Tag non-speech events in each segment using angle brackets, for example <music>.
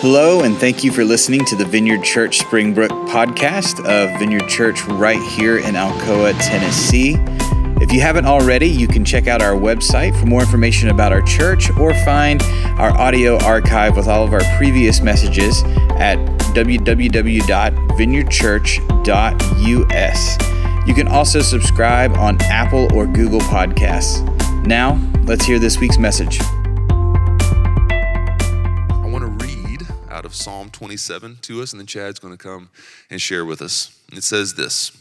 Hello, and thank you for listening to the Vineyard Church Springbrook podcast of Vineyard Church right here in Alcoa, Tennessee. If you haven't already, you can check out our website for more information about our church or find our audio archive with all of our previous messages at www.vineyardchurch.us. You can also subscribe on Apple or Google Podcasts. Now, let's hear this week's message. I want to read out of Psalm 27 to us, and then Chad's going to come and share with us. It says this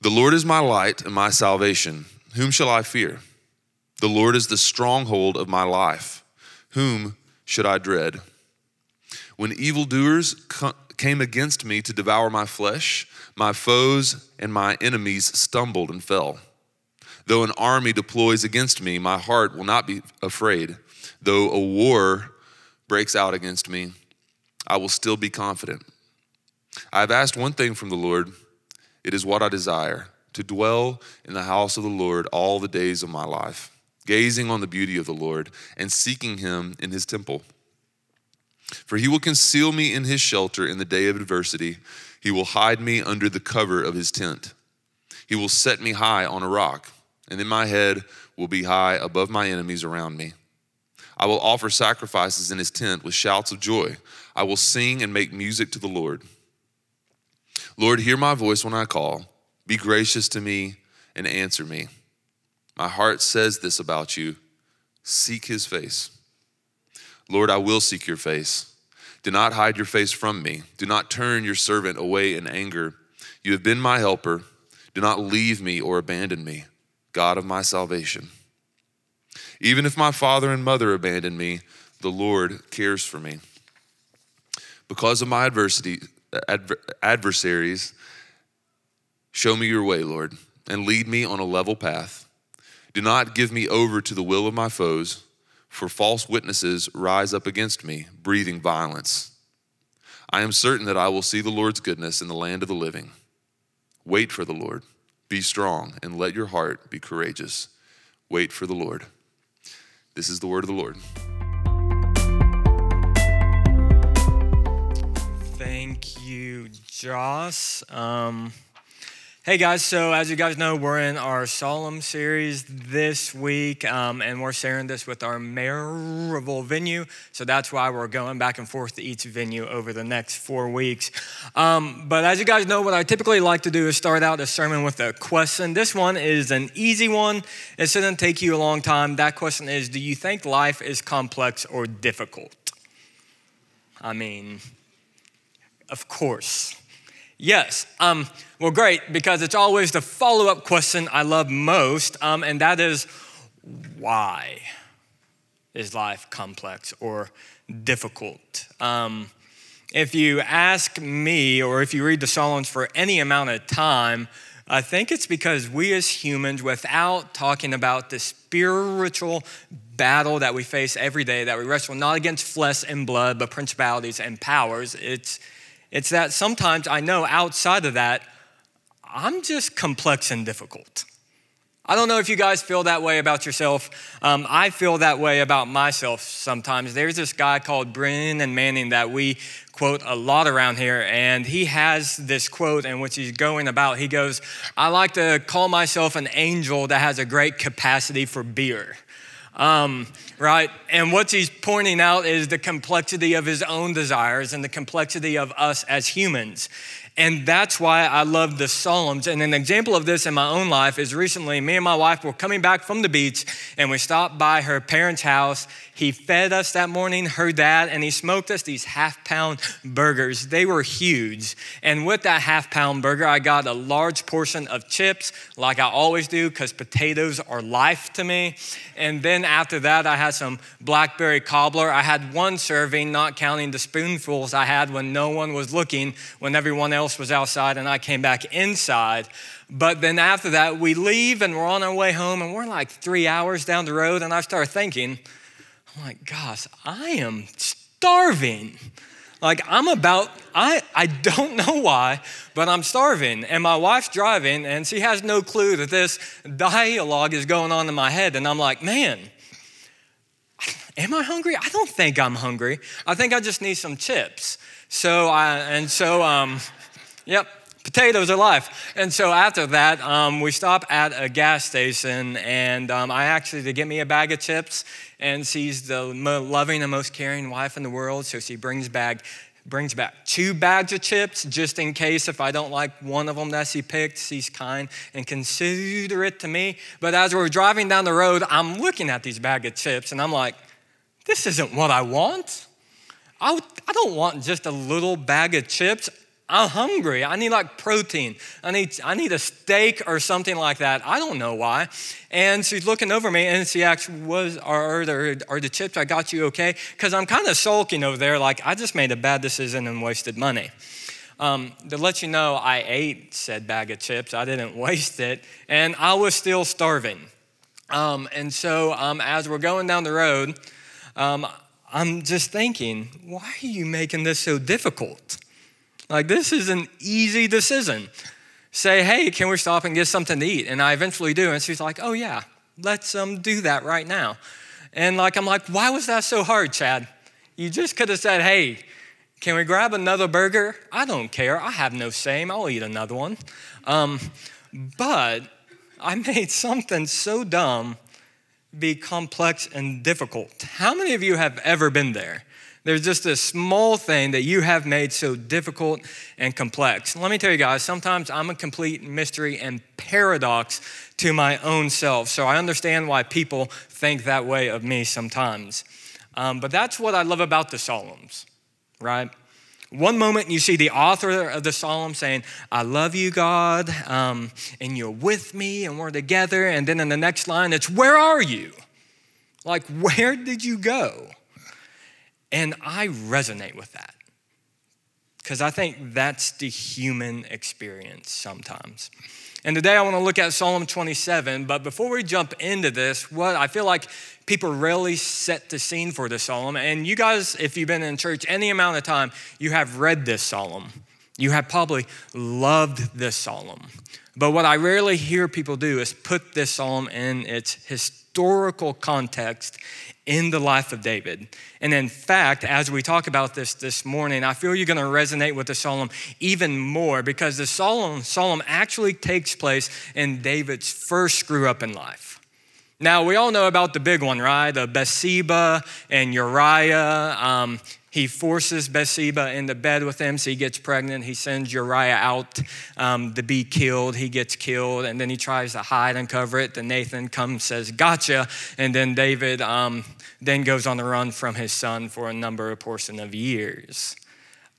The Lord is my light and my salvation. Whom shall I fear? The Lord is the stronghold of my life. Whom should I dread? When evildoers came against me to devour my flesh, my foes and my enemies stumbled and fell. Though an army deploys against me, my heart will not be afraid. Though a war breaks out against me, I will still be confident. I have asked one thing from the Lord. It is what I desire to dwell in the house of the Lord all the days of my life, gazing on the beauty of the Lord and seeking him in his temple. For he will conceal me in his shelter in the day of adversity, he will hide me under the cover of his tent. He will set me high on a rock, and then my head will be high above my enemies around me. I will offer sacrifices in his tent with shouts of joy. I will sing and make music to the Lord. Lord, hear my voice when I call. Be gracious to me and answer me. My heart says this about you seek his face. Lord, I will seek your face. Do not hide your face from me. Do not turn your servant away in anger. You have been my helper. Do not leave me or abandon me, God of my salvation. Even if my father and mother abandon me, the Lord cares for me. Because of my adversity, adver- adversaries, show me your way, Lord, and lead me on a level path. Do not give me over to the will of my foes, for false witnesses rise up against me, breathing violence. I am certain that I will see the Lord's goodness in the land of the living. Wait for the Lord. Be strong, and let your heart be courageous. Wait for the Lord. This is the word of the Lord. Thank you, Joss. Um, hey guys, so as you guys know, we're in our Psalm series this week, um, and we're sharing this with our Maryville venue. So that's why we're going back and forth to each venue over the next four weeks. Um, but as you guys know, what I typically like to do is start out a sermon with a question. This one is an easy one. It shouldn't take you a long time. That question is Do you think life is complex or difficult? I mean, of course. Yes. Um, well, great, because it's always the follow up question I love most, um, and that is why is life complex or difficult? Um, if you ask me, or if you read the Psalms for any amount of time, I think it's because we as humans, without talking about the spiritual battle that we face every day, that we wrestle not against flesh and blood, but principalities and powers, it's it's that sometimes I know outside of that, I'm just complex and difficult. I don't know if you guys feel that way about yourself. Um, I feel that way about myself sometimes. There's this guy called Brennan and Manning that we quote a lot around here, and he has this quote in which he's going about. He goes, I like to call myself an angel that has a great capacity for beer. Um, right? And what he's pointing out is the complexity of his own desires and the complexity of us as humans. And that's why I love the Psalms. And an example of this in my own life is recently, me and my wife were coming back from the beach and we stopped by her parents' house. He fed us that morning, heard that, and he smoked us these half pound burgers. They were huge. And with that half pound burger, I got a large portion of chips, like I always do, because potatoes are life to me. And then after that, I had some blackberry cobbler. I had one serving, not counting the spoonfuls I had when no one was looking, when everyone else was outside and I came back inside. But then after that, we leave and we're on our way home, and we're like three hours down the road. And I start thinking, I'm like, gosh, I am starving. Like I'm about, I, I don't <laughs> know why, but I'm starving. And my wife's driving and she has no clue that this dialogue is going on in my head. And I'm like, man, am I hungry? I don't think I'm hungry. I think I just need some chips. So I, and so, um, yep, potatoes are life. And so after that, um, we stop at a gas station, and um, I actually to get me a bag of chips. And she's the loving and most caring wife in the world, so she brings back brings back two bags of chips just in case if I don't like one of them that she picked, she's kind and considerate to me. But as we're driving down the road, I'm looking at these bag of chips and I'm like, this isn't what I want. I, I don't want just a little bag of chips. I'm hungry. I need like protein. I need, I need a steak or something like that. I don't know why. And she's looking over me and she asks, Was, are, are, the, are the chips I got you okay? Because I'm kind of sulking over there, like I just made a bad decision and wasted money. Um, to let you know, I ate said bag of chips. I didn't <laughs> waste it, and I was still starving. Um, and so, um, as we're going down the road, um, I'm just thinking, why are you making this so difficult? Like, this is an easy decision. Say, hey, can we stop and get something to eat? And I eventually do. And she's like, oh, yeah, let's um, do that right now. And like, I'm like, why was that so hard, Chad? You just could have said, hey, can we grab another burger? I don't care. I have no shame. I'll eat another one. Um, but I made something so dumb be complex and difficult. How many of you have ever been there? There's just a small thing that you have made so difficult and complex. Let me tell you guys, sometimes I'm a complete mystery and paradox to my own self. So I understand why people think that way of me sometimes. Um, but that's what I love about the Psalms, right? One moment you see the author of the Psalm saying, I love you, God, um, and you're with me, and we're together. And then in the next line, it's, Where are you? Like, <laughs> where did you go? And I resonate with that because I think that's the human experience sometimes. And today I want to look at Psalm 27, but before we jump into this, what I feel like people rarely set the scene for this psalm. And you guys, if you've been in church any amount of time, you have read this psalm. You have probably loved this psalm. But what I rarely hear people do is put this psalm in its historical context in the life of David. And in fact, as we talk about this this morning, I feel you're going to resonate with the psalm even more because the psalm, psalm actually takes place in David's first screw up in life. Now, we all know about the big one, right? The Bathsheba and Uriah. Um, he forces Bathsheba into bed with him, so he gets pregnant. He sends Uriah out um, to be killed. He gets killed, and then he tries to hide and cover it. Then Nathan comes, says, "Gotcha," and then David um, then goes on the run from his son for a number of portion of years.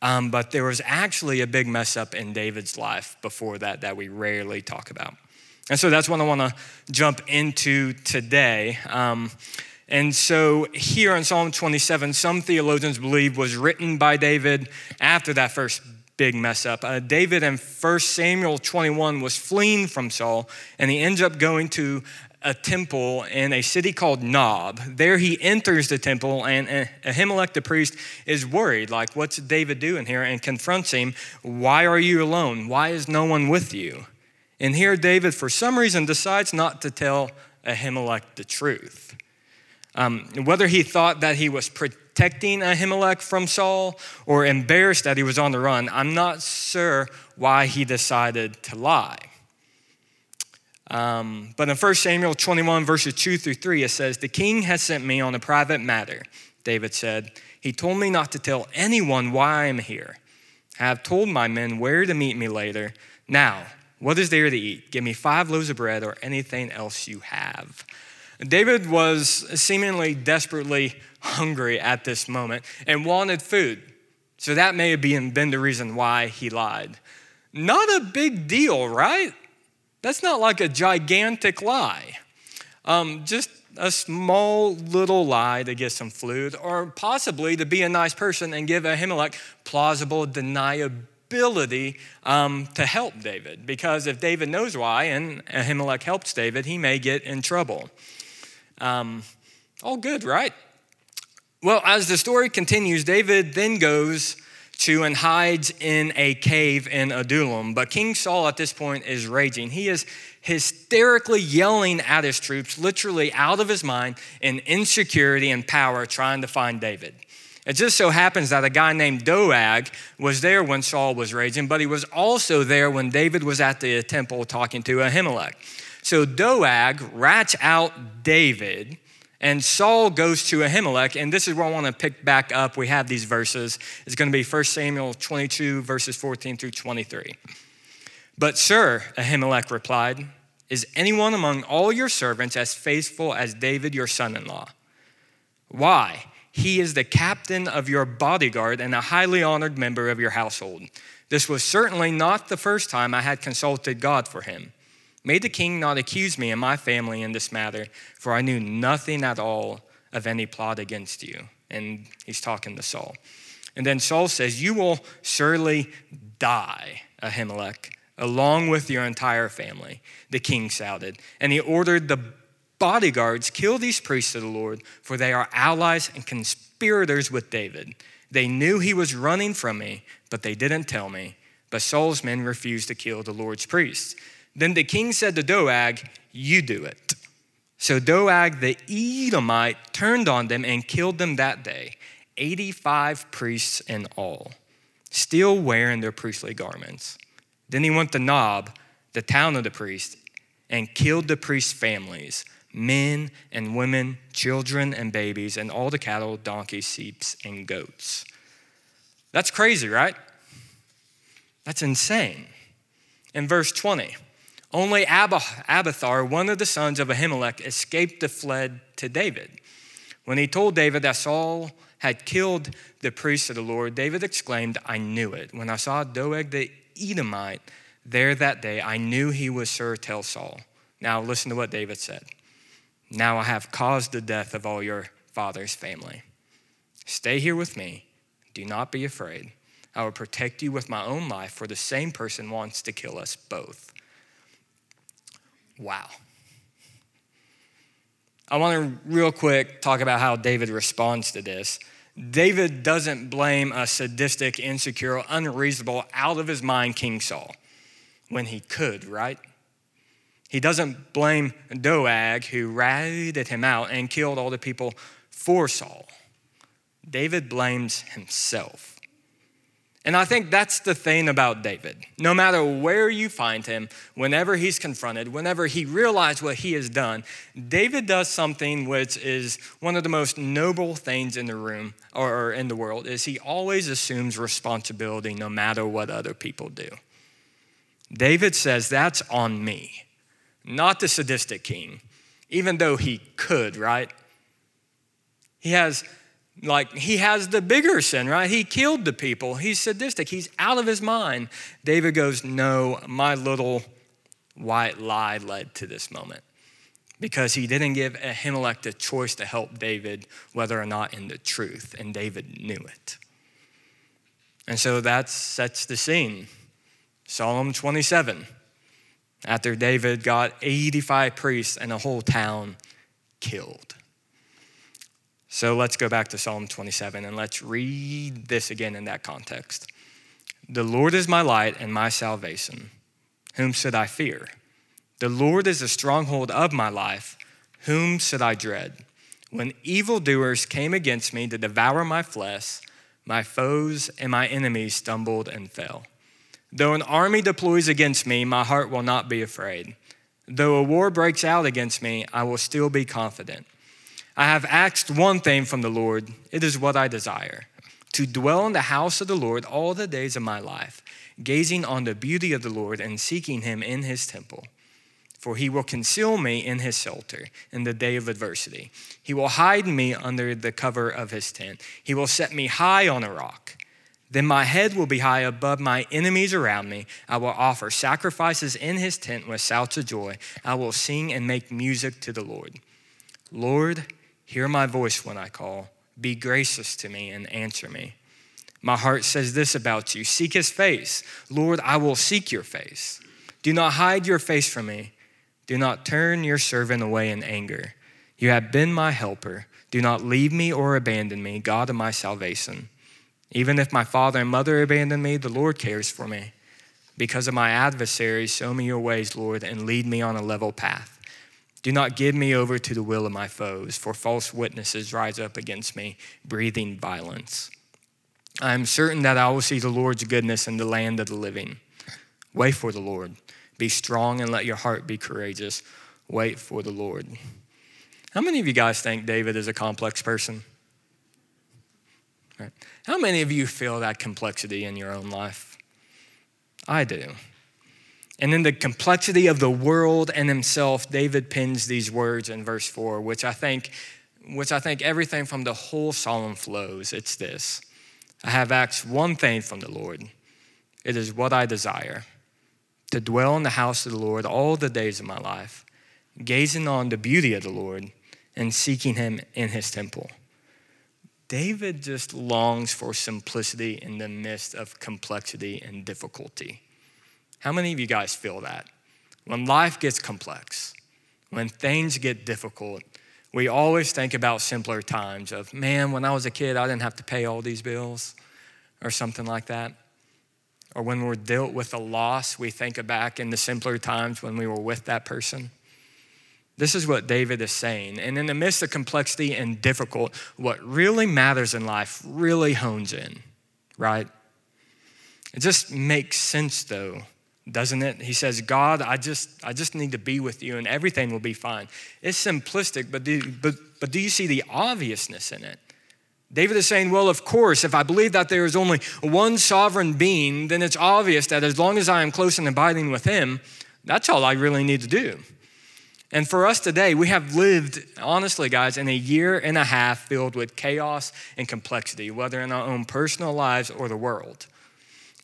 Um, but there was actually a big mess up in David's life before that that we rarely talk about. And so that's what I want to jump into today. Um, and so here in Psalm 27, some theologians believe was written by David after that first big mess up. Uh, David in 1 Samuel 21 was fleeing from Saul, and he ends up going to a temple in a city called Nob. There he enters the temple, and Ahimelech the priest is worried, like, what's David doing here? And confronts him, Why are you alone? Why is no one with you? And here David, for some reason, decides not to tell Ahimelech the truth. Um, whether he thought that he was protecting Ahimelech from Saul or embarrassed that he was on the run, I'm not sure why he decided to lie. Um, but in 1 Samuel 21, verses 2 through 3, it says, The king has sent me on a private matter, David said. He told me not to tell anyone why I am here. I have told my men where to meet me later. Now, what is there to eat? Give me five loaves of bread or anything else you have. David was seemingly desperately hungry at this moment and wanted food. So that may have been the reason why he lied. Not a big deal, right? That's not like a gigantic lie. Um, just a small little lie to get some food, or possibly to be a nice person and give Ahimelech plausible deniability um, to help David. Because if David knows why and Ahimelech helps David, he may get in trouble. Um, all good, right? Well, as the story continues, David then goes to and hides in a cave in Adullam. But King Saul at this point is raging. He is hysterically yelling at his troops, literally out of his mind, in insecurity and power, trying to find David. It just so happens that a guy named Doeg was there when Saul was raging, but he was also there when David was at the temple talking to Ahimelech. So Doeg rats out David and Saul goes to Ahimelech, and this is where I want to pick back up. We have these verses. It's going to be 1 Samuel 22, verses 14 through 23. But, sir, Ahimelech replied, Is anyone among all your servants as faithful as David, your son in law? Why? He is the captain of your bodyguard and a highly honored member of your household. This was certainly not the first time I had consulted God for him. May the king not accuse me and my family in this matter, for I knew nothing at all of any plot against you. And he's talking to Saul. And then Saul says, You will surely die, Ahimelech, along with your entire family. The king shouted. And he ordered the bodyguards kill these priests of the Lord, for they are allies and conspirators with David. They knew he was running from me, but they didn't tell me. But Saul's men refused to kill the Lord's priests. Then the king said to Doeg, You do it. So Doeg the Edomite turned on them and killed them that day, 85 priests in all, still wearing their priestly garments. Then he went to Nob, the town of the priests, and killed the priests' families, men and women, children and babies, and all the cattle, donkeys, sheep, and goats. That's crazy, right? That's insane. In verse 20, only Abiathar, one of the sons of Ahimelech, escaped the fled to David. When he told David that Saul had killed the priests of the Lord, David exclaimed, I knew it. When I saw Doeg the Edomite there that day, I knew he was Sir Tell Saul. Now listen to what David said. Now I have caused the death of all your father's family. Stay here with me. Do not be afraid. I will protect you with my own life, for the same person wants to kill us both. Wow. I want to real quick talk about how David responds to this. David doesn't blame a sadistic, insecure, unreasonable, out of his mind King Saul when he could, right? He doesn't blame Doeg, who ratted him out and killed all the people for Saul. David blames himself. And I think that's the thing about David. No matter where you find him, whenever he's confronted, whenever he realizes what he has done, David does something which is one of the most noble things in the room or in the world is he always assumes responsibility no matter what other people do. David says that's on me, not the sadistic king, even though he could, right? He has like he has the bigger sin, right? He killed the people. He's sadistic. He's out of his mind. David goes, No, my little white lie led to this moment because he didn't give Ahimelech the choice to help David, whether or not in the truth, and David knew it. And so that sets the scene. Psalm 27. After David got 85 priests and a whole town killed. So let's go back to Psalm 27 and let's read this again in that context. The Lord is my light and my salvation. Whom should I fear? The Lord is the stronghold of my life. Whom should I dread? When evildoers came against me to devour my flesh, my foes and my enemies stumbled and fell. Though an army deploys against me, my heart will not be afraid. Though a war breaks out against me, I will still be confident. I have asked one thing from the Lord, it is what I desire to dwell in the house of the Lord all the days of my life, gazing on the beauty of the Lord and seeking him in his temple. For he will conceal me in his shelter in the day of adversity. He will hide me under the cover of his tent. He will set me high on a rock. Then my head will be high above my enemies around me. I will offer sacrifices in his tent with shouts of joy. I will sing and make music to the Lord. Lord, Hear my voice when I call. Be gracious to me and answer me. My heart says this about you Seek his face. Lord, I will seek your face. Do not hide your face from me. Do not turn your servant away in anger. You have been my helper. Do not leave me or abandon me, God of my salvation. Even if my father and mother abandon me, the Lord cares for me. Because of my adversaries, show me your ways, Lord, and lead me on a level path. Do not give me over to the will of my foes, for false witnesses rise up against me, breathing violence. I am certain that I will see the Lord's goodness in the land of the living. Wait for the Lord. Be strong and let your heart be courageous. Wait for the Lord. How many of you guys think David is a complex person? Right. How many of you feel that complexity in your own life? I do. And in the complexity of the world and himself, David pins these words in verse 4, which I think which I think everything from the whole psalm flows. It's this. I have asked one thing from the Lord. It is what I desire to dwell in the house of the Lord all the days of my life, gazing on the beauty of the Lord and seeking him in his temple. David just longs for simplicity in the midst of complexity and difficulty. How many of you guys feel that? When life gets complex, when things get difficult, we always think about simpler times of, man, when I was a kid, I didn't have to pay all these bills, or something like that. Or when we're dealt with a loss, we think back in the simpler times when we were with that person. This is what David is saying. And in the midst of complexity and difficult, what really matters in life really hones in, right? It just makes sense though, doesn't it? He says, God, I just, I just need to be with you and everything will be fine. It's simplistic, but do, but, but do you see the obviousness in it? David is saying, well, of course, if I believe that there is only one sovereign being, then it's obvious that as long as I am close and abiding with him, that's all I really need to do. And for us today, we have lived, honestly, guys, in a year and a half filled with chaos and complexity, whether in our own personal lives or the world.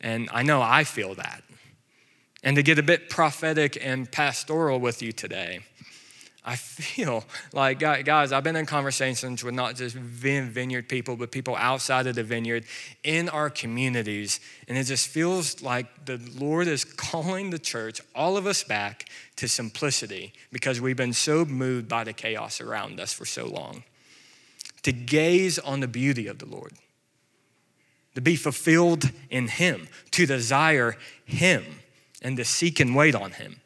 And I know I feel that. And to get a bit prophetic and pastoral with you today, I feel like, guys, I've been in conversations with not just vineyard people, but people outside of the vineyard in our communities. And it just feels like the Lord is calling the church, all of us back to simplicity because we've been so moved by the chaos around us for so long. To gaze on the beauty of the Lord, to be fulfilled in Him, to desire Him, and to seek and wait on Him.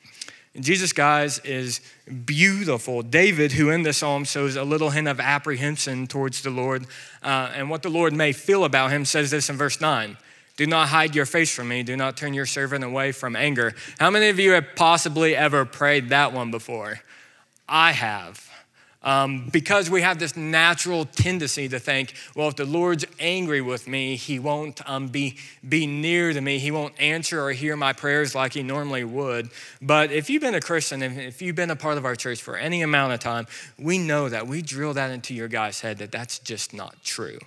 And Jesus, guys, is beautiful. David, who in the psalm shows a little hint of apprehension towards the Lord uh, and what the Lord may feel about him, says this in verse 9 Do not hide your face from me, do not turn your servant away from anger. How many of you have possibly ever prayed that one before? I have. Um, because we have this natural tendency to think, well, if the Lord's angry with me, he won't um, be, be near to me. He won't answer or hear my prayers like he normally would. But if you've been a Christian, if you've been a part of our church for any amount of time, we know that. We drill that into your guy's head that that's just not true.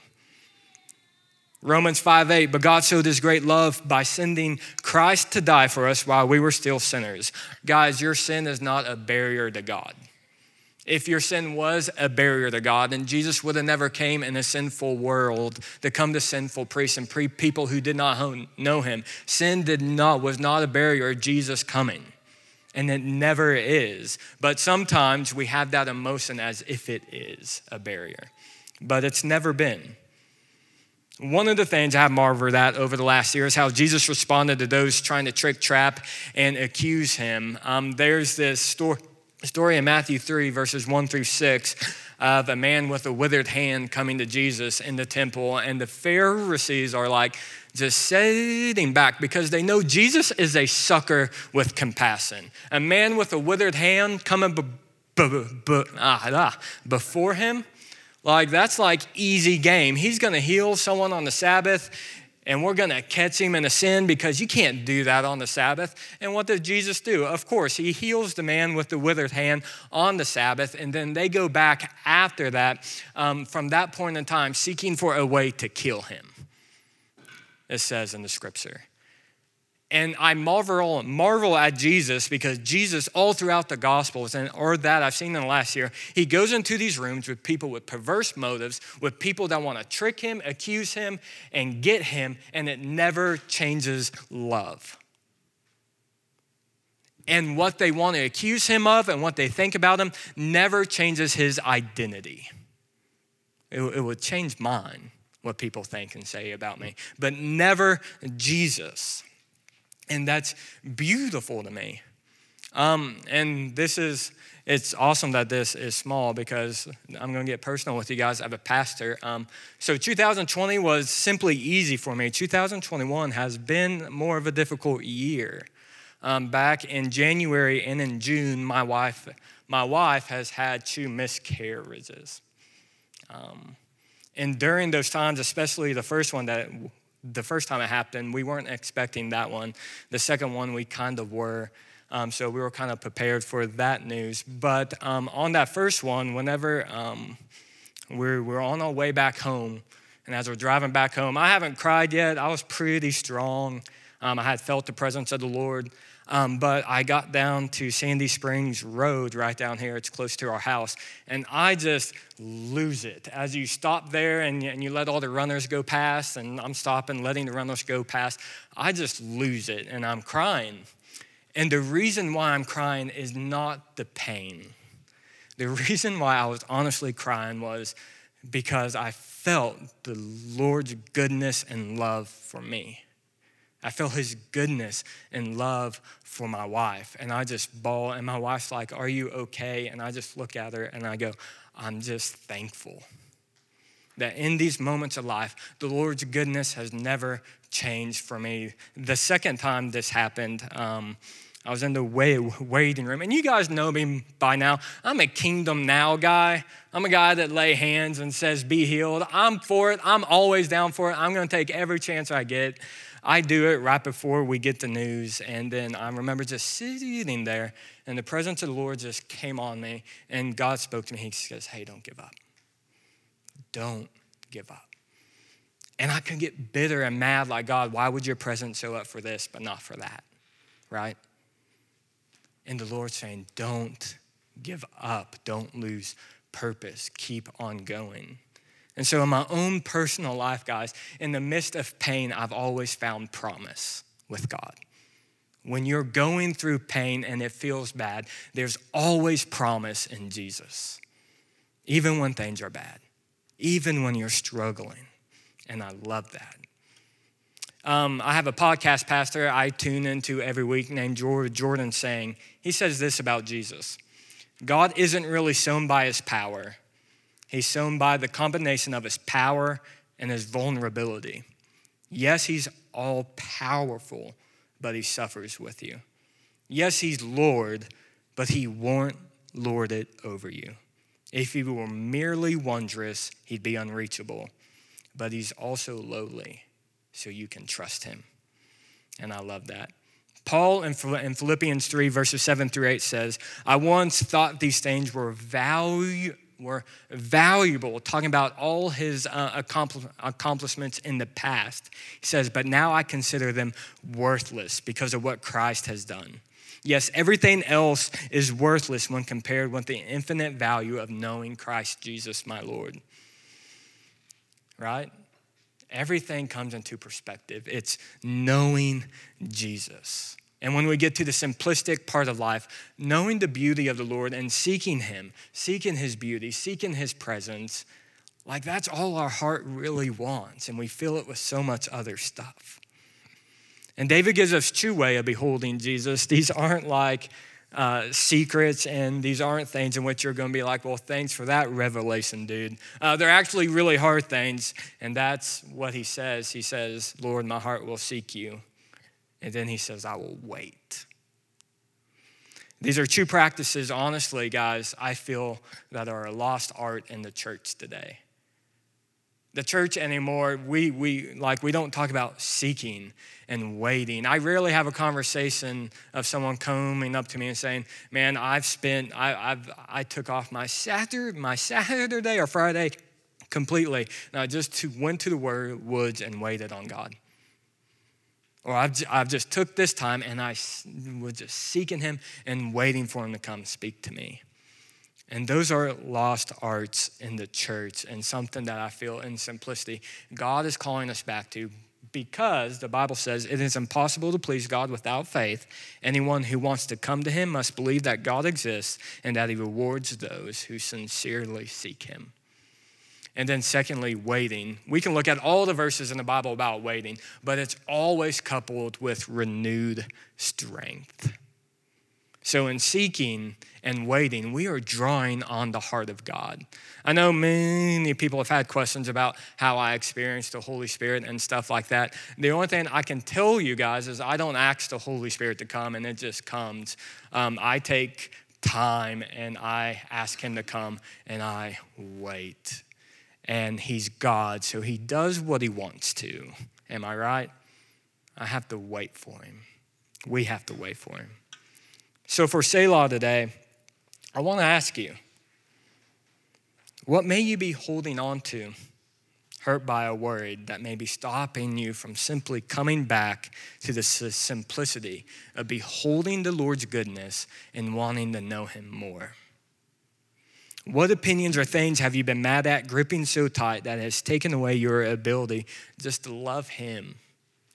Romans 5 8, but God showed his great love by sending Christ to die for us while we were still sinners. Guys, your sin is not a barrier to God if your sin was a barrier to God, then Jesus would have never came in a sinful world to come to sinful priests and pre- people who did not know him. Sin did not was not a barrier to Jesus coming. And it never is. But sometimes we have that emotion as if it is a barrier. But it's never been. One of the things I have marveled at over the last year is how Jesus responded to those trying to trick, trap, and accuse him. Um, there's this story story in Matthew 3, verses 1 through 6, of a man with a withered hand coming to Jesus in the temple. And the Pharisees are like just sitting back because they know Jesus is a sucker with compassion. A man with a withered hand coming b- b- b- ah, ah, before him. Like, that's like easy game. He's gonna heal someone on the Sabbath and we're going to catch him in a sin because you can't do that on the Sabbath. And what does Jesus do? Of course, he heals the man with the withered hand on the Sabbath, and then they go back after that, um, from that point in time, seeking for a way to kill him, it says in the scripture. And I marvel, marvel at Jesus because Jesus, all throughout the Gospels, and or that I've seen in the last year, he goes into these rooms with people with perverse motives, with people that want to trick him, accuse him, and get him, and it never changes love. And what they want to accuse him of and what they think about him never changes his identity. It, it would change mine what people think and say about me, but never Jesus. And that's beautiful to me. Um, and this is, it's awesome that this is small because I'm going to get personal with you guys. I have a pastor. Um, so 2020 was simply easy for me. 2021 has been more of a difficult year. Um, back in January and in June, my wife, my wife has had two miscarriages. Um, and during those times, especially the first one that the first time it happened, we weren't expecting that one. The second one, we kind of were. Um, so we were kind of prepared for that news. But um, on that first one, whenever um, we're, we're on our way back home, and as we're driving back home, I haven't cried yet. I was pretty strong. Um, I had felt the presence of the Lord. Um, but I got down to Sandy Springs Road right down here. It's close to our house. And I just lose it. As you stop there and and you let all the runners go past, and I'm stopping, letting the runners go past, I just lose it and I'm crying. And the reason why I'm crying is not the pain. The <laughs> reason why I was honestly crying was because I felt the Lord's goodness and love for me. I felt his goodness and love for my wife. And I just bawl, and my wife's like, Are you okay? And I just look at her and I go, I'm just thankful that in these moments of life, the Lord's goodness has never changed for me. The second time this happened, um, I was in the waiting room, and you guys know me by now. I'm a kingdom now guy. I'm a guy that lay hands and says, "Be healed." I'm for it. I'm always down for it. I'm going to take every chance I get. I do it right before we get the news. And then I remember just sitting there, and the presence of the Lord just came on me. And God spoke to me. He says, Hey, don't give up. Don't give up. And I can get bitter and mad like, God, why would your presence show up for this, but not for that? Right? And the Lord's saying, Don't give up. Don't lose purpose. Keep on going. And so, in my own personal life, guys, in the midst of pain, I've always found promise with God. When you're going through pain and it feels bad, there's always promise in Jesus, even when things are bad, even when you're struggling. And I love that. Um, I have a podcast pastor I tune into every week named Jordan Seng. He says this about Jesus God isn't really shown by his power, He's shown by the combination of his power and his vulnerability. Yes, he's all powerful, but he suffers with you. Yes, he's Lord, but he won't lord it over you. If he were merely wondrous, he'd be unreachable, but he's also lowly, so you can trust him. And I love that. Paul in Philippians 3, verses 7 through 8 says, I once thought these things were value were valuable, talking about all his uh, accomplishments in the past. He says, But now I consider them worthless because of what Christ has done. Yes, everything else is worthless when compared with the infinite value of knowing Christ Jesus, my Lord. Right? Everything comes into perspective. It's knowing Jesus. And when we get to the simplistic part of life, knowing the beauty of the Lord and seeking Him, seeking His beauty, seeking His presence, like that's all our heart really wants. And we fill it with so much other stuff. And David gives us two way of beholding Jesus. These aren't like uh, secrets and these aren't things in which you're going to be like, well, thanks for that revelation, dude. Uh, they're actually really hard things. And that's what he says. He says, Lord, my heart will seek you. And then he says, I will wait. These are two practices, honestly, guys, I feel that are a lost art in the church today. The church anymore, we, we like we don't talk about seeking and waiting. I rarely have a conversation of someone coming up to me and saying, "Man, I've spent I, I've I took off my Saturday my Saturday or Friday completely, and I just went to the woods and waited on God." Or I've, I've just took this time and I was just seeking him and waiting for him to come speak to me. And those are lost arts in the church and something that I feel in simplicity God is calling us back to because the Bible says it is impossible to please God without faith. Anyone who wants to come to him must believe that God exists and that he rewards those who sincerely seek him. And then, secondly, waiting. We can look at all the verses in the Bible about waiting, but it's always coupled with renewed strength. So, in seeking and waiting, we are drawing on the heart of God. I know many people have had questions about how I experienced the Holy Spirit and stuff like that. The only thing I can tell you guys is I don't ask the Holy Spirit to come and it just comes. Um, I take time and I ask Him to come and I wait and he's God, so he does what he wants to. Am I right? I have to wait for him. We have to wait for him. So for Selah today, I want to ask you what may you be holding on to, hurt by a word that may be stopping you from simply coming back to the simplicity of beholding the Lord's goodness and wanting to know him more? What opinions or things have you been mad at, gripping so tight that has taken away your ability just to love Him?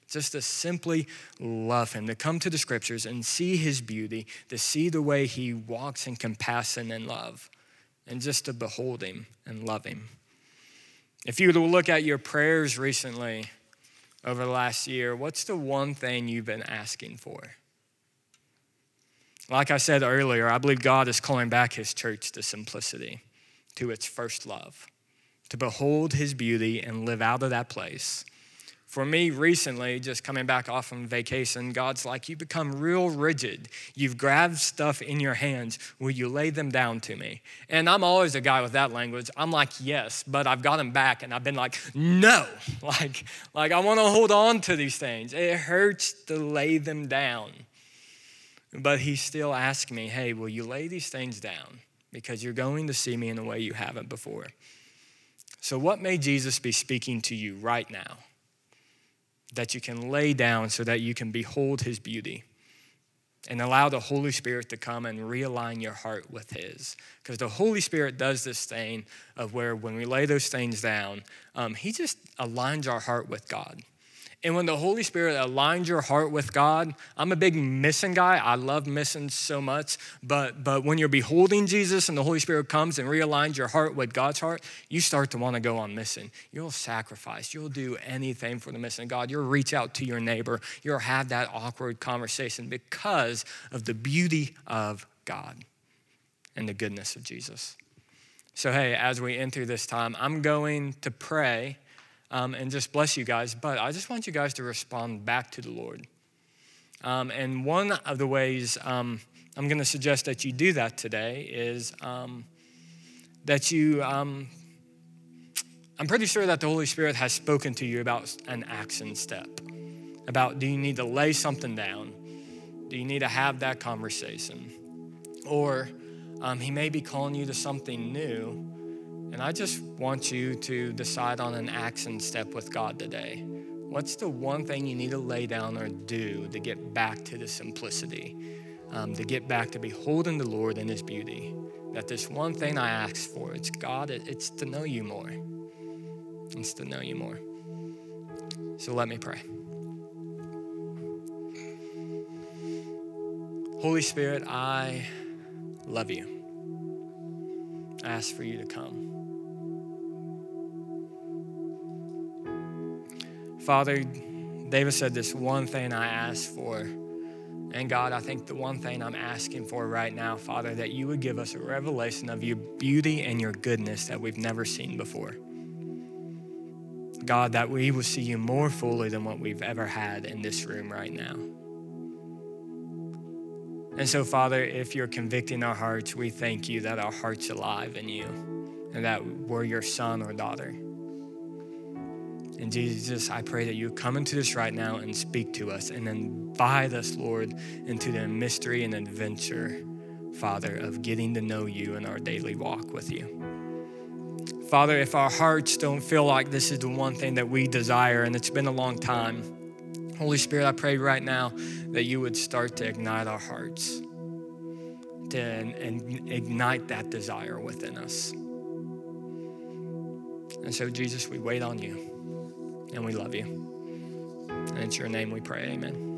Just to simply love Him, to come to the scriptures and see His beauty, to see the way He walks in compassion and love, and just to behold Him and love Him. If you were to look at your prayers recently over the last year, what's the one thing you've been asking for? Like I said earlier, I believe God is calling back his church to simplicity, to its first love, to behold his beauty and live out of that place. For me, recently, just coming back off from vacation, God's like, You become real rigid. You've grabbed stuff in your hands. Will you lay them down to me? And I'm always a guy with that language. I'm like, Yes, but I've got them back and I've been like, No. <laughs> Like, like I want to hold on to these things. It hurts to lay them down. But he still asks me, hey, will you lay these things down? Because you're going to see me in a way you haven't before. So, what may Jesus be speaking to you right now that you can lay down so that you can behold his beauty? and allow the Holy Spirit to come and realign your heart with His. Because the Holy Spirit does this thing of where when we lay those things down, um, He just aligns our heart with God. And when the Holy Spirit aligns your heart with God, I'm a big mission guy. I love mission so much. But, but when you're beholding Jesus and the Holy Spirit comes and realigns your heart with God's heart, you start to want to go on mission. You'll sacrifice. You'll do anything for the mission God. You'll reach out to your neighbor. You'll have that awkward conversation because of the beauty of God and the goodness of Jesus. So, hey, as we enter this time, I'm going to pray um, and just bless you guys. But I just want you guys to respond back to the Lord. Um, and one of the ways um, I'm going to suggest that you do that today is um, that you, um, I'm pretty sure that the Holy Spirit has spoken to you about an action step. About do you need to lay something down? Do you need to have that conversation? Or um, He may be calling you to something new and I just want you to decide on an action step with God today. What's the one thing you need to lay down or do to get back to the simplicity, um, to get back to beholding the Lord in His beauty? That this one thing I ask for, it's God, it's to know you more. It's to know you more. So let me pray. Holy Spirit, I love you. I ask for you to come. Father, David said this one thing I asked for. And God, I think the one thing I'm asking for right now, Father, that you would give us a revelation of your beauty and your goodness that we've never seen before. God, that we will see you more fully than what we've ever had in this room right now. And so, Father, if you're convicting our hearts, we thank you that our heart's alive in you and that we're your son or daughter. And Jesus, I pray that you come into this right now and speak to us and invite us, Lord, into the mystery and adventure, Father, of getting to know you in our daily walk with you. Father, if our hearts don't feel like this is the one thing that we desire, and it's been a long time, Holy Spirit, I pray right now that you would start to ignite our hearts to, and, and ignite that desire within us. And so, Jesus, we wait on you and we love you. And it's your name we pray. Amen.